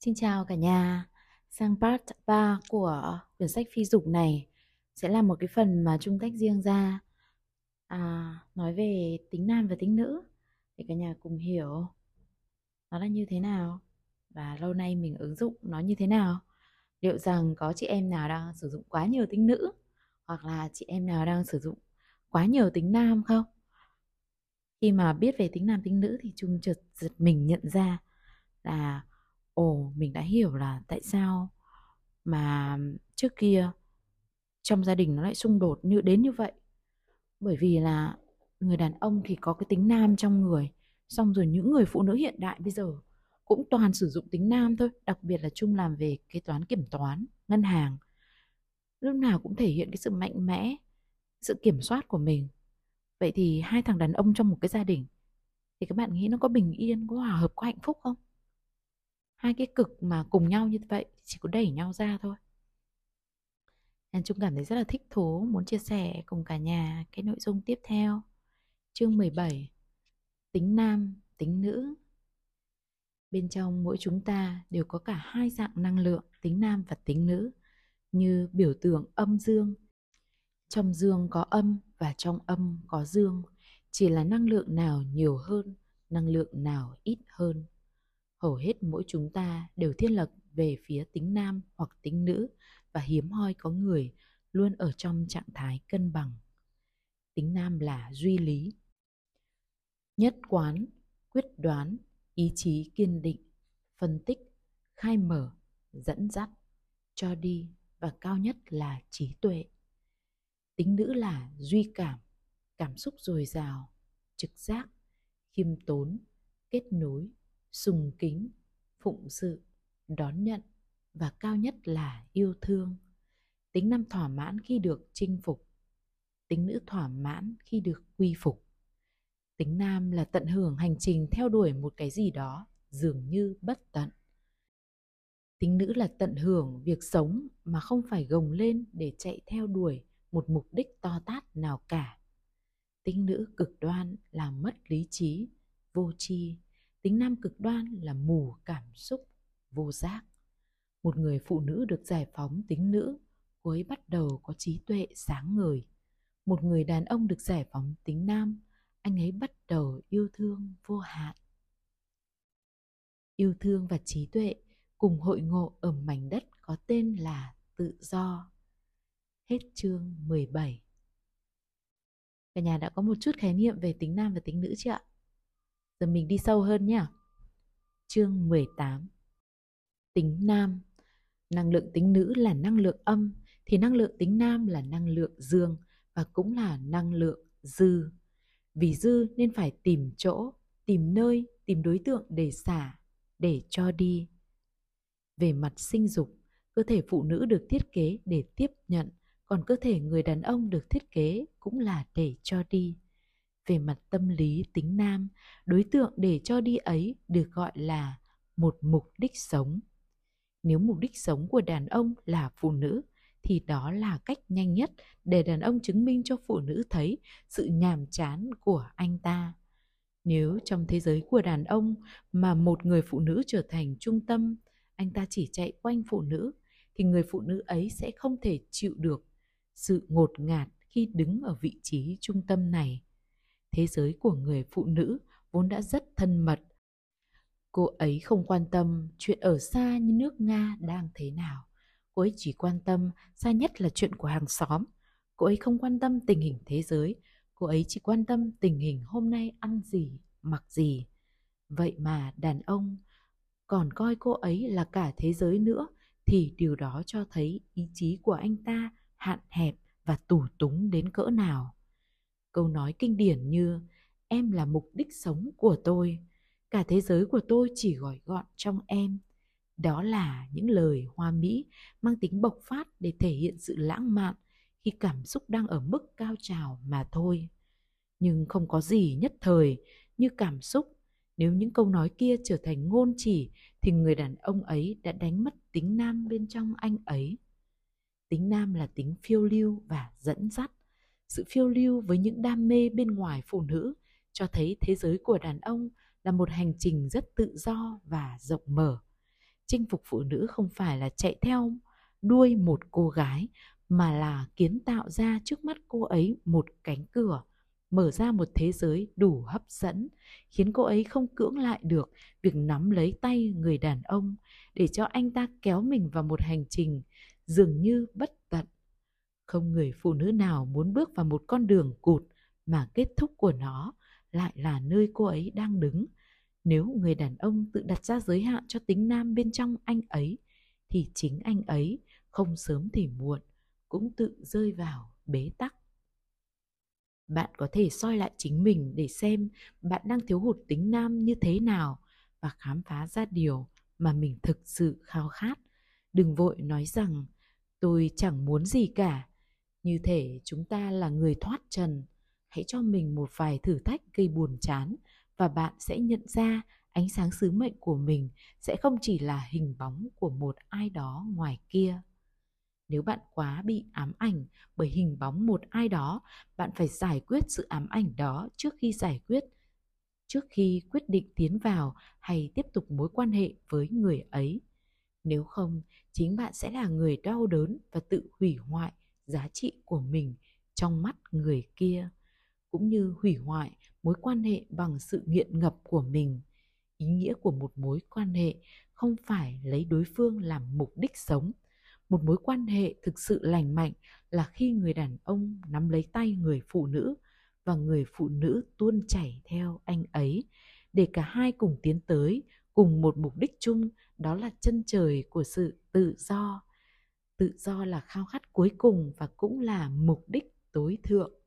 Xin chào cả nhà. Sang part 3 của quyển sách phi dục này sẽ là một cái phần mà Trung tách riêng ra à, nói về tính nam và tính nữ để cả nhà cùng hiểu nó là như thế nào và lâu nay mình ứng dụng nó như thế nào. Liệu rằng có chị em nào đang sử dụng quá nhiều tính nữ hoặc là chị em nào đang sử dụng quá nhiều tính nam không? Khi mà biết về tính nam tính nữ thì Trung chợt giật mình nhận ra là ồ, mình đã hiểu là tại sao mà trước kia trong gia đình nó lại xung đột như, đến như vậy. Bởi vì là người đàn ông thì có cái tính nam trong người, xong rồi những người phụ nữ hiện đại bây giờ cũng toàn sử dụng tính nam thôi, đặc biệt là chung làm về kế toán, kiểm toán, ngân hàng. Lúc nào cũng thể hiện cái sự mạnh mẽ, sự kiểm soát của mình. Vậy thì hai thằng đàn ông trong một cái gia đình, thì các bạn nghĩ nó có bình yên, có hòa hợp, có hạnh phúc không? Hai cái cực mà cùng nhau như vậy chỉ có đẩy nhau ra thôi. Nên Trung cảm thấy rất là thích thú, muốn chia sẻ cùng cả nhà cái nội dung tiếp theo. Chương 17 tính nam, tính nữ. Bên trong mỗi chúng ta đều có cả hai dạng năng lượng, tính nam và tính nữ, như biểu tượng âm dương. Trong dương có âm và trong âm có dương, chỉ là năng lượng nào nhiều hơn, năng lượng nào ít hơn hầu hết mỗi chúng ta đều thiên lệch về phía tính nam hoặc tính nữ và hiếm hoi có người luôn ở trong trạng thái cân bằng. Tính nam là duy lý, nhất quán, quyết đoán, ý chí kiên định, phân tích, khai mở, dẫn dắt, cho đi và cao nhất là trí tuệ. Tính nữ là duy cảm, cảm xúc dồi dào, trực giác, khiêm tốn, kết nối, sùng kính, phụng sự, đón nhận và cao nhất là yêu thương. Tính nam thỏa mãn khi được chinh phục. Tính nữ thỏa mãn khi được quy phục. Tính nam là tận hưởng hành trình theo đuổi một cái gì đó dường như bất tận. Tính nữ là tận hưởng việc sống mà không phải gồng lên để chạy theo đuổi một mục đích to tát nào cả. Tính nữ cực đoan là mất lý trí, vô tri tính nam cực đoan là mù cảm xúc, vô giác. Một người phụ nữ được giải phóng tính nữ cô ấy bắt đầu có trí tuệ sáng ngời. Một người đàn ông được giải phóng tính nam, anh ấy bắt đầu yêu thương vô hạn. Yêu thương và trí tuệ cùng hội ngộ ở mảnh đất có tên là tự do. Hết chương 17 Cả nhà đã có một chút khái niệm về tính nam và tính nữ chưa ạ? Giờ mình đi sâu hơn nhé. Chương 18 Tính nam Năng lượng tính nữ là năng lượng âm thì năng lượng tính nam là năng lượng dương và cũng là năng lượng dư. Vì dư nên phải tìm chỗ, tìm nơi, tìm đối tượng để xả, để cho đi. Về mặt sinh dục, cơ thể phụ nữ được thiết kế để tiếp nhận, còn cơ thể người đàn ông được thiết kế cũng là để cho đi về mặt tâm lý tính nam, đối tượng để cho đi ấy được gọi là một mục đích sống. Nếu mục đích sống của đàn ông là phụ nữ, thì đó là cách nhanh nhất để đàn ông chứng minh cho phụ nữ thấy sự nhàm chán của anh ta. Nếu trong thế giới của đàn ông mà một người phụ nữ trở thành trung tâm, anh ta chỉ chạy quanh phụ nữ, thì người phụ nữ ấy sẽ không thể chịu được sự ngột ngạt khi đứng ở vị trí trung tâm này thế giới của người phụ nữ vốn đã rất thân mật. Cô ấy không quan tâm chuyện ở xa như nước Nga đang thế nào. Cô ấy chỉ quan tâm xa nhất là chuyện của hàng xóm. Cô ấy không quan tâm tình hình thế giới. Cô ấy chỉ quan tâm tình hình hôm nay ăn gì, mặc gì. Vậy mà đàn ông còn coi cô ấy là cả thế giới nữa thì điều đó cho thấy ý chí của anh ta hạn hẹp và tủ túng đến cỡ nào câu nói kinh điển như, em là mục đích sống của tôi. Cả thế giới của tôi chỉ gói gọn trong em. Đó là những lời hoa mỹ mang tính bộc phát để thể hiện sự lãng mạn khi cảm xúc đang ở mức cao trào mà thôi. Nhưng không có gì nhất thời như cảm xúc. Nếu những câu nói kia trở thành ngôn chỉ, thì người đàn ông ấy đã đánh mất tính nam bên trong anh ấy. Tính nam là tính phiêu lưu và dẫn dắt sự phiêu lưu với những đam mê bên ngoài phụ nữ, cho thấy thế giới của đàn ông là một hành trình rất tự do và rộng mở. Chinh phục phụ nữ không phải là chạy theo đuôi một cô gái, mà là kiến tạo ra trước mắt cô ấy một cánh cửa, mở ra một thế giới đủ hấp dẫn, khiến cô ấy không cưỡng lại được việc nắm lấy tay người đàn ông để cho anh ta kéo mình vào một hành trình dường như bất tận không người phụ nữ nào muốn bước vào một con đường cụt mà kết thúc của nó lại là nơi cô ấy đang đứng. Nếu người đàn ông tự đặt ra giới hạn cho tính nam bên trong anh ấy, thì chính anh ấy không sớm thì muộn cũng tự rơi vào bế tắc. Bạn có thể soi lại chính mình để xem bạn đang thiếu hụt tính nam như thế nào và khám phá ra điều mà mình thực sự khao khát. Đừng vội nói rằng, tôi chẳng muốn gì cả như thể chúng ta là người thoát trần, hãy cho mình một vài thử thách gây buồn chán và bạn sẽ nhận ra ánh sáng sứ mệnh của mình sẽ không chỉ là hình bóng của một ai đó ngoài kia. Nếu bạn quá bị ám ảnh bởi hình bóng một ai đó, bạn phải giải quyết sự ám ảnh đó trước khi giải quyết. Trước khi quyết định tiến vào hay tiếp tục mối quan hệ với người ấy. Nếu không, chính bạn sẽ là người đau đớn và tự hủy hoại giá trị của mình trong mắt người kia, cũng như hủy hoại mối quan hệ bằng sự nghiện ngập của mình. Ý nghĩa của một mối quan hệ không phải lấy đối phương làm mục đích sống. Một mối quan hệ thực sự lành mạnh là khi người đàn ông nắm lấy tay người phụ nữ và người phụ nữ tuôn chảy theo anh ấy. Để cả hai cùng tiến tới, cùng một mục đích chung, đó là chân trời của sự tự do tự do là khao khát cuối cùng và cũng là mục đích tối thượng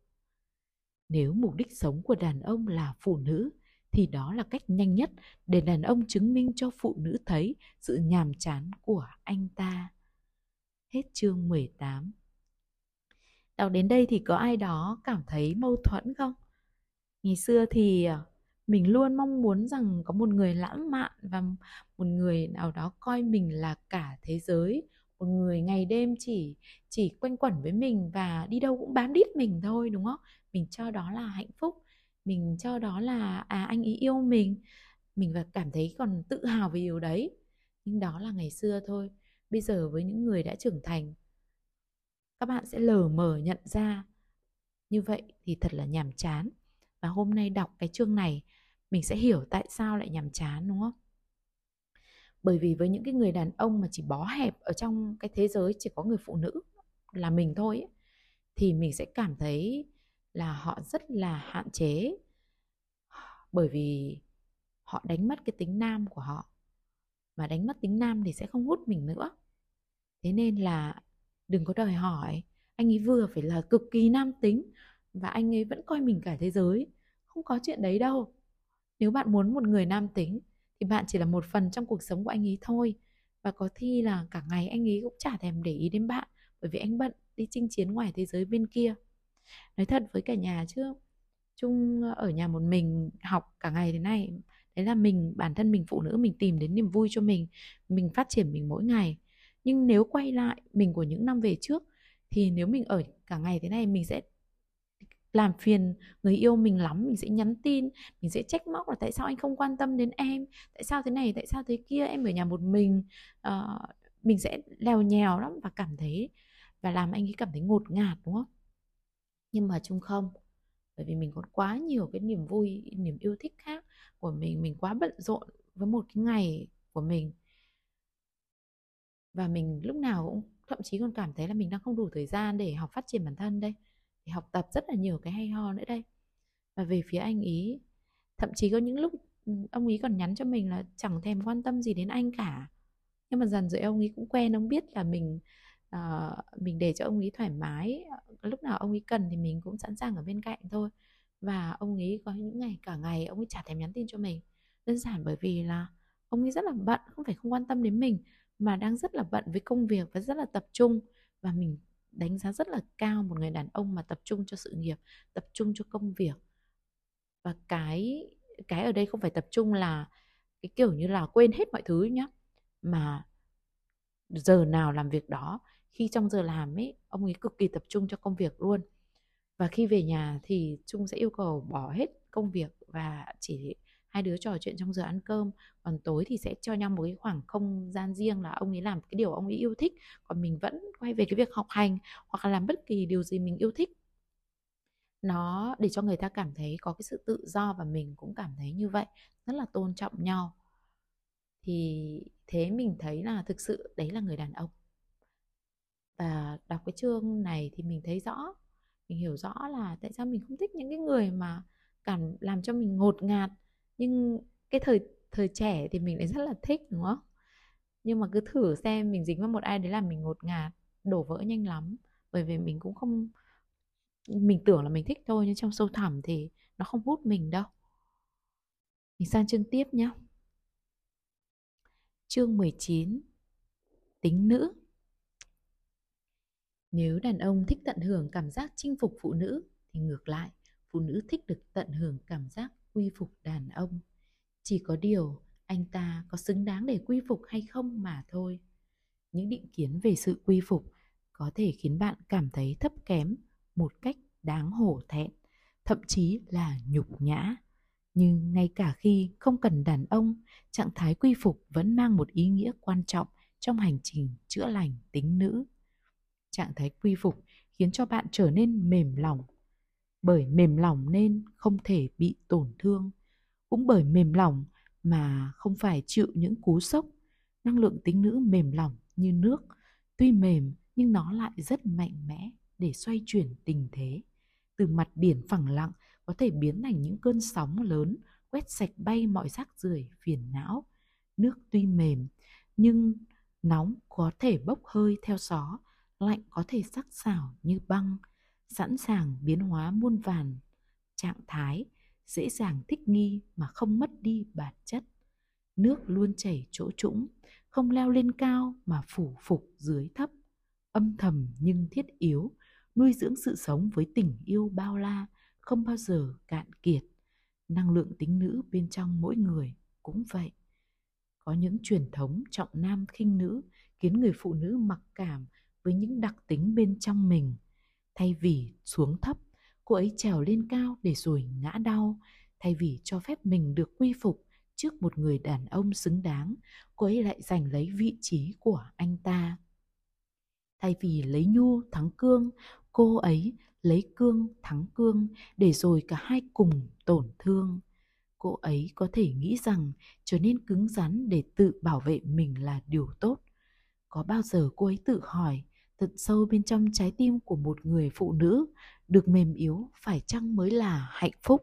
nếu mục đích sống của đàn ông là phụ nữ, thì đó là cách nhanh nhất để đàn ông chứng minh cho phụ nữ thấy sự nhàm chán của anh ta. Hết chương 18 Đọc đến đây thì có ai đó cảm thấy mâu thuẫn không? Ngày xưa thì à, mình luôn mong muốn rằng có một người lãng mạn và một người nào đó coi mình là cả thế giới một người ngày đêm chỉ chỉ quanh quẩn với mình và đi đâu cũng bám đít mình thôi, đúng không? Mình cho đó là hạnh phúc, mình cho đó là à anh ấy yêu mình. Mình và cảm thấy còn tự hào về điều đấy. Nhưng đó là ngày xưa thôi. Bây giờ với những người đã trưởng thành, các bạn sẽ lờ mờ nhận ra. Như vậy thì thật là nhàm chán. Và hôm nay đọc cái chương này, mình sẽ hiểu tại sao lại nhàm chán, đúng không? Bởi vì với những cái người đàn ông mà chỉ bó hẹp ở trong cái thế giới chỉ có người phụ nữ là mình thôi ấy, thì mình sẽ cảm thấy là họ rất là hạn chế. Bởi vì họ đánh mất cái tính nam của họ. Mà đánh mất tính nam thì sẽ không hút mình nữa. Thế nên là đừng có đòi hỏi anh ấy vừa phải là cực kỳ nam tính và anh ấy vẫn coi mình cả thế giới. Không có chuyện đấy đâu. Nếu bạn muốn một người nam tính thì bạn chỉ là một phần trong cuộc sống của anh ấy thôi. Và có khi là cả ngày anh ấy cũng chả thèm để ý đến bạn, bởi vì anh bận đi chinh chiến ngoài thế giới bên kia. Nói thật với cả nhà chứ, chung ở nhà một mình học cả ngày thế này đấy là mình, bản thân mình, phụ nữ mình tìm đến niềm vui cho mình mình phát triển mình mỗi ngày. Nhưng nếu quay lại mình của những năm về trước, thì nếu mình ở cả ngày thế này mình sẽ làm phiền người yêu mình lắm mình sẽ nhắn tin mình sẽ trách móc là tại sao anh không quan tâm đến em tại sao thế này tại sao thế kia em ở nhà một mình. Uh, mình sẽ lèo nhèo lắm và cảm thấy và làm anh ấy cảm thấy ngột ngạt đúng không? Nhưng mà chung không bởi vì mình có quá nhiều cái niềm vui niềm yêu thích khác của mình mình quá bận rộn với một cái ngày của mình. Và mình lúc nào cũng thậm chí còn cảm thấy là mình đang không đủ thời gian để học phát triển bản thân đây để học tập rất là nhiều cái hay ho nữa đây. Và về phía anh ý thậm chí có những lúc ừ, ông ý còn nhắn cho mình là chẳng thèm quan tâm gì đến anh cả. Nhưng mà dần rồi ông ý cũng quen ông biết là mình uh, mình để cho ông ý thoải mái. Lúc nào ông ý cần thì mình cũng sẵn sàng ở bên cạnh thôi. Và ông ý có những ngày cả ngày ông ấy chả thèm nhắn tin cho mình. Đơn giản bởi vì là ông ấy rất là bận không phải không quan tâm đến mình mà đang rất là bận với công việc và rất là tập trung. Và mình đánh giá rất là cao một người đàn ông mà tập trung cho sự nghiệp, tập trung cho công việc. Và cái cái ở đây không phải tập trung là cái kiểu như là quên hết mọi thứ nhá, mà giờ nào làm việc đó, khi trong giờ làm ấy, ông ấy cực kỳ tập trung cho công việc luôn. Và khi về nhà thì trung sẽ yêu cầu bỏ hết công việc và chỉ hai đứa trò chuyện trong giờ ăn cơm, còn tối thì sẽ cho nhau một cái khoảng không gian riêng là ông ấy làm cái điều ông ấy yêu thích, còn mình vẫn quay về cái việc học hành hoặc là làm bất kỳ điều gì mình yêu thích. Nó để cho người ta cảm thấy có cái sự tự do và mình cũng cảm thấy như vậy, rất là tôn trọng nhau. Thì thế mình thấy là thực sự đấy là người đàn ông. Và đọc cái chương này thì mình thấy rõ, mình hiểu rõ là tại sao mình không thích những cái người mà cảm, làm cho mình ngột ngạt nhưng cái thời thời trẻ thì mình lại rất là thích, đúng không? Nhưng mà cứ thử xem mình dính vào một ai đấy là mình ngột ngạt, đổ vỡ nhanh lắm. Bởi vì mình cũng không, mình tưởng là mình thích thôi, nhưng trong sâu thẳm thì nó không hút mình đâu. Mình sang chương tiếp nhé chương 19 tính nữ. Nếu đàn ông thích tận hưởng cảm giác chinh phục phụ nữ thì ngược lại, phụ nữ thích được tận hưởng cảm giác quy phục đàn ông. Chỉ có điều anh ta có xứng đáng để quy phục hay không mà thôi. Những định kiến về sự quy phục có thể khiến bạn cảm thấy thấp kém một cách đáng hổ thẹn, thậm chí là nhục nhã. Nhưng ngay cả khi không cần đàn ông, trạng thái quy phục vẫn mang một ý nghĩa quan trọng trong hành trình chữa lành tính nữ. Trạng thái quy phục khiến cho bạn trở nên mềm lòng bởi mềm lòng nên không thể bị tổn thương. Cũng bởi mềm lòng mà không phải chịu những cú sốc. Năng lượng tính nữ mềm lòng như nước, tuy mềm nhưng nó lại rất mạnh mẽ để xoay chuyển tình thế. Từ mặt biển phẳng lặng có thể biến thành những cơn sóng lớn, quét sạch bay mọi rác rưởi, phiền não. Nước tuy mềm nhưng nóng có thể bốc hơi theo gió, lạnh có thể sắc sảo như băng sẵn sàng biến hóa muôn vàn, trạng thái, dễ dàng thích nghi mà không mất đi bản chất. Nước luôn chảy chỗ trũng, không leo lên cao mà phủ phục dưới thấp. Âm thầm nhưng thiết yếu, nuôi dưỡng sự sống với tình yêu bao la, không bao giờ cạn kiệt. Năng lượng tính nữ bên trong mỗi người cũng vậy. Có những truyền thống trọng nam khinh nữ khiến người phụ nữ mặc cảm với những đặc tính bên trong mình thay vì xuống thấp, cô ấy trèo lên cao để rồi ngã đau. Thay vì cho phép mình được quy phục trước một người đàn ông xứng đáng, cô ấy lại giành lấy vị trí của anh ta. Thay vì lấy nhu thắng cương, cô ấy lấy cương thắng cương để rồi cả hai cùng tổn thương. Cô ấy có thể nghĩ rằng trở nên cứng rắn để tự bảo vệ mình là điều tốt. Có bao giờ cô ấy tự hỏi tận sâu bên trong trái tim của một người phụ nữ, được mềm yếu, phải chăng mới là hạnh phúc?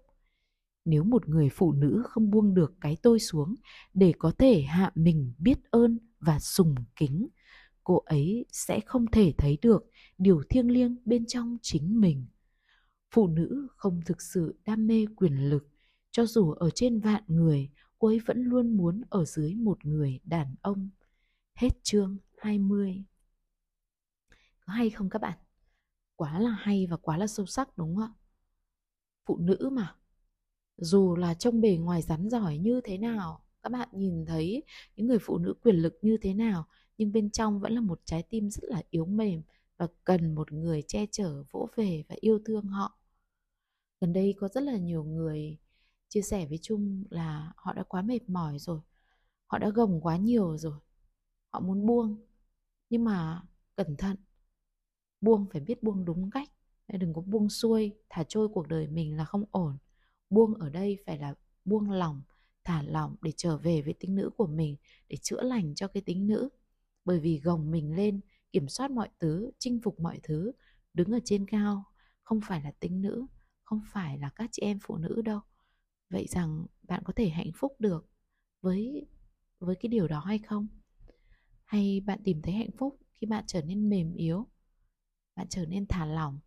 Nếu một người phụ nữ không buông được cái tôi xuống để có thể hạ mình biết ơn và sùng kính, cô ấy sẽ không thể thấy được điều thiêng liêng bên trong chính mình. Phụ nữ không thực sự đam mê quyền lực, cho dù ở trên vạn người, cô ấy vẫn luôn muốn ở dưới một người đàn ông. Hết chương 20 có hay không các bạn? Quá là hay và quá là sâu sắc, đúng không ạ? Phụ nữ mà, dù là trong bề ngoài rắn giỏi như thế nào, các bạn nhìn thấy những người phụ nữ quyền lực như thế nào, nhưng bên trong vẫn là một trái tim rất là yếu mềm và cần một người che chở, vỗ về và yêu thương họ. Gần đây có rất là nhiều người chia sẻ với chung là họ đã quá mệt mỏi rồi, họ đã gồng quá nhiều rồi, họ muốn buông. Nhưng mà cẩn thận buông, phải biết buông đúng cách. Đừng có buông xuôi, thả trôi cuộc đời mình là không ổn. Buông ở đây phải là buông lòng thả lỏng để trở về với tính nữ của mình, để chữa lành cho cái tính nữ. Bởi vì gồng mình lên, kiểm soát mọi thứ, chinh phục mọi thứ, đứng ở trên cao, không phải là tính nữ, không phải là các chị em phụ nữ đâu. Vậy rằng bạn có thể hạnh phúc được với với cái điều đó hay không? Hay bạn tìm thấy hạnh phúc khi bạn trở nên mềm yếu? Bạn trở nên thả lỏng.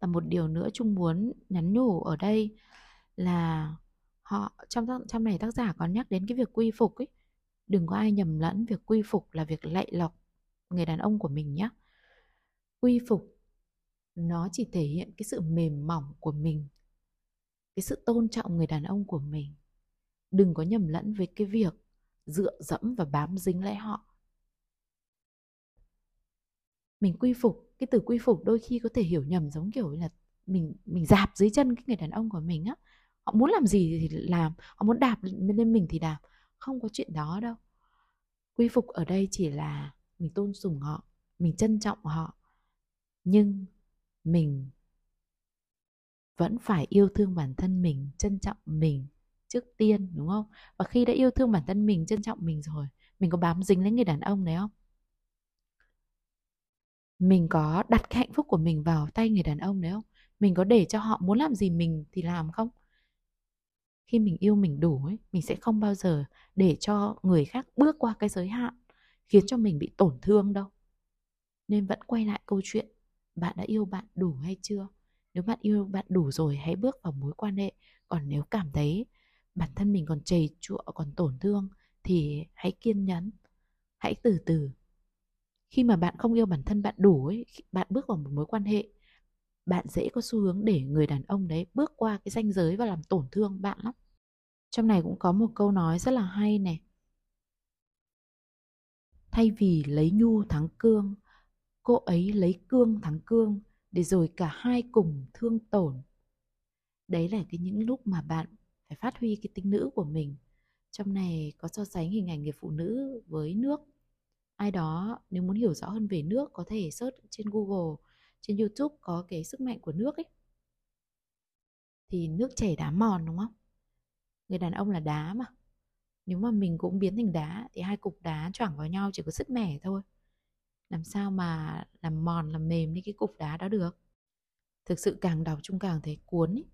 Và một điều nữa chung muốn nhắn nhủ ở đây là họ, trong trong này tác giả có nhắc đến cái việc quy phục ấy. Đừng có ai nhầm lẫn, việc quy phục là việc lạy lọc người đàn ông của mình nhé quy phục nó chỉ thể hiện cái sự mềm mỏng của mình, cái sự tôn trọng người đàn ông của mình. Đừng có nhầm lẫn với cái việc dựa dẫm và bám dính lấy họ mình quy phục, cái từ quy phục đôi khi có thể hiểu nhầm giống kiểu là mình mình dạp dưới chân cái người đàn ông của mình á. Họ muốn làm gì thì làm, họ muốn đạp lên mình thì đạp, không có chuyện đó đâu. Quy phục ở đây chỉ là mình tôn sùng họ, mình trân trọng họ, nhưng mình vẫn phải yêu thương bản thân mình, trân trọng mình trước tiên, đúng không? Và khi đã yêu thương bản thân mình, trân trọng mình rồi, mình có bám dính lấy người đàn ông đấy không? Mình có đặt cái hạnh phúc của mình vào tay người đàn ông đấy không? Mình có để cho họ muốn làm gì mình thì làm không? Khi mình yêu mình đủ ấy, mình sẽ không bao giờ để cho người khác bước qua cái giới hạn, khiến cho mình bị tổn thương đâu. Nên vẫn quay lại câu chuyện, bạn đã yêu bạn đủ hay chưa? Nếu bạn yêu bạn đủ rồi, hãy bước vào mối quan hệ. Còn nếu cảm thấy bản thân mình còn chầy chụa, còn tổn thương thì hãy kiên nhẫn, hãy từ từ khi mà bạn không yêu bản thân bạn đủ ấy bạn bước vào một mối quan hệ, bạn dễ có xu hướng để người đàn ông đấy bước qua cái ranh giới và làm tổn thương bạn lắm. Trong này cũng có một câu nói rất là hay này thay vì lấy nhu thắng cương, cô ấy lấy cương thắng cương để rồi cả hai cùng thương tổn. Đấy là cái những lúc mà bạn phải phát huy cái tính nữ của mình. Trong này có so sánh hình ảnh người phụ nữ với nước ai đó, nếu muốn hiểu rõ hơn về nước, có thể search trên google, trên youtube có cái sức mạnh của nước ấy. Thì nước chảy đá mòn, đúng không? Người đàn ông là đá mà. Nếu mà mình cũng biến thành đá thì hai cục đá choảng vào nhau chỉ có sứt mẻ thôi. Làm sao mà làm mòn, làm mềm đi cái cục đá đó được? Thực sự càng đọc chung càng thấy cuốn ý.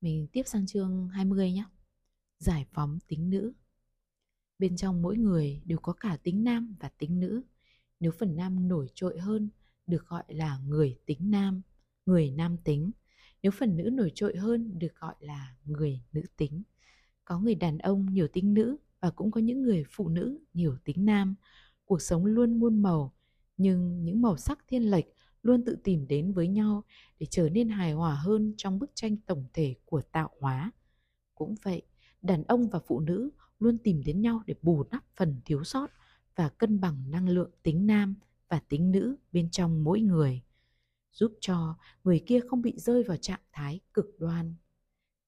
mình tiếp sang chương 20 nhé giải phóng tính nữ bên trong mỗi người đều có cả tính nam và tính nữ. Nếu phần nam nổi trội hơn, được gọi là người tính nam, người nam tính. Nếu phần nữ nổi trội hơn, được gọi là người nữ tính. Có người đàn ông nhiều tính nữ và cũng có những người phụ nữ nhiều tính nam. Cuộc sống luôn muôn màu, nhưng những màu sắc thiên lệch luôn tự tìm đến với nhau để trở nên hài hòa hơn trong bức tranh tổng thể của tạo hóa. Cũng vậy, đàn ông và phụ nữ luôn tìm đến nhau để bù đắp phần thiếu sót và cân bằng năng lượng tính nam và tính nữ bên trong mỗi người, giúp cho người kia không bị rơi vào trạng thái cực đoan.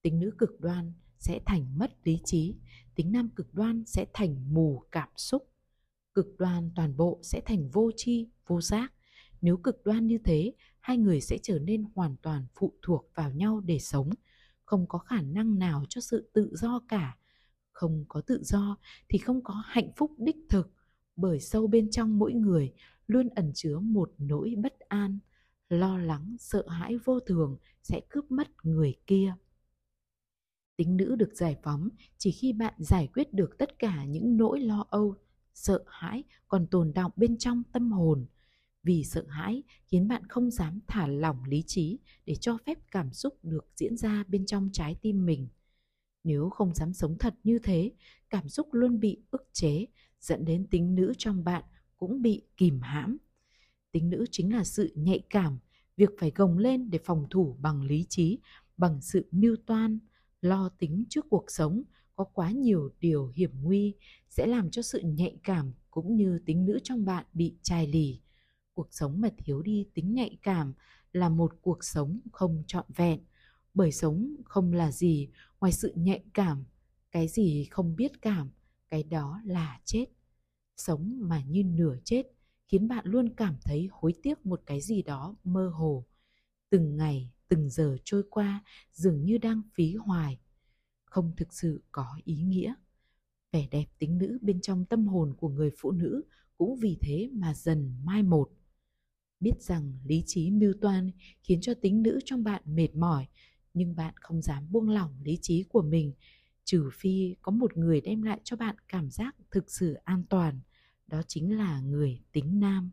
Tính nữ cực đoan sẽ thành mất lý trí, tính nam cực đoan sẽ thành mù cảm xúc. Cực đoan toàn bộ sẽ thành vô tri, vô giác. Nếu cực đoan như thế, hai người sẽ trở nên hoàn toàn phụ thuộc vào nhau để sống, không có khả năng nào cho sự tự do cả không có tự do thì không có hạnh phúc đích thực. Bởi sâu bên trong mỗi người luôn ẩn chứa một nỗi bất an, lo lắng, sợ hãi vô thường sẽ cướp mất người kia. Tính nữ được giải phóng chỉ khi bạn giải quyết được tất cả những nỗi lo âu, sợ hãi còn tồn đọng bên trong tâm hồn. Vì sợ hãi khiến bạn không dám thả lỏng lý trí để cho phép cảm xúc được diễn ra bên trong trái tim mình nếu không dám sống thật như thế, cảm xúc luôn bị ức chế, dẫn đến tính nữ trong bạn cũng bị kìm hãm. Tính nữ chính là sự nhạy cảm, việc phải gồng lên để phòng thủ bằng lý trí, bằng sự mưu toan, lo tính trước cuộc sống, có quá nhiều điều hiểm nguy, sẽ làm cho sự nhạy cảm cũng như tính nữ trong bạn bị chai lì. Cuộc sống mà thiếu đi tính nhạy cảm là một cuộc sống không trọn vẹn bởi sống không là gì ngoài sự nhạy cảm. Cái gì không biết cảm, cái đó là chết. Sống mà như nửa chết khiến bạn luôn cảm thấy hối tiếc một cái gì đó mơ hồ. Từng ngày, từng giờ trôi qua dường như đang phí hoài. Không thực sự có ý nghĩa. Vẻ đẹp tính nữ bên trong tâm hồn của người phụ nữ cũng vì thế mà dần mai một. Biết rằng lý trí mưu toan khiến cho tính nữ trong bạn mệt mỏi nhưng bạn không dám buông lỏng lý trí của mình, trừ phi có một người đem lại cho bạn cảm giác thực sự an toàn. Đó chính là người tính nam.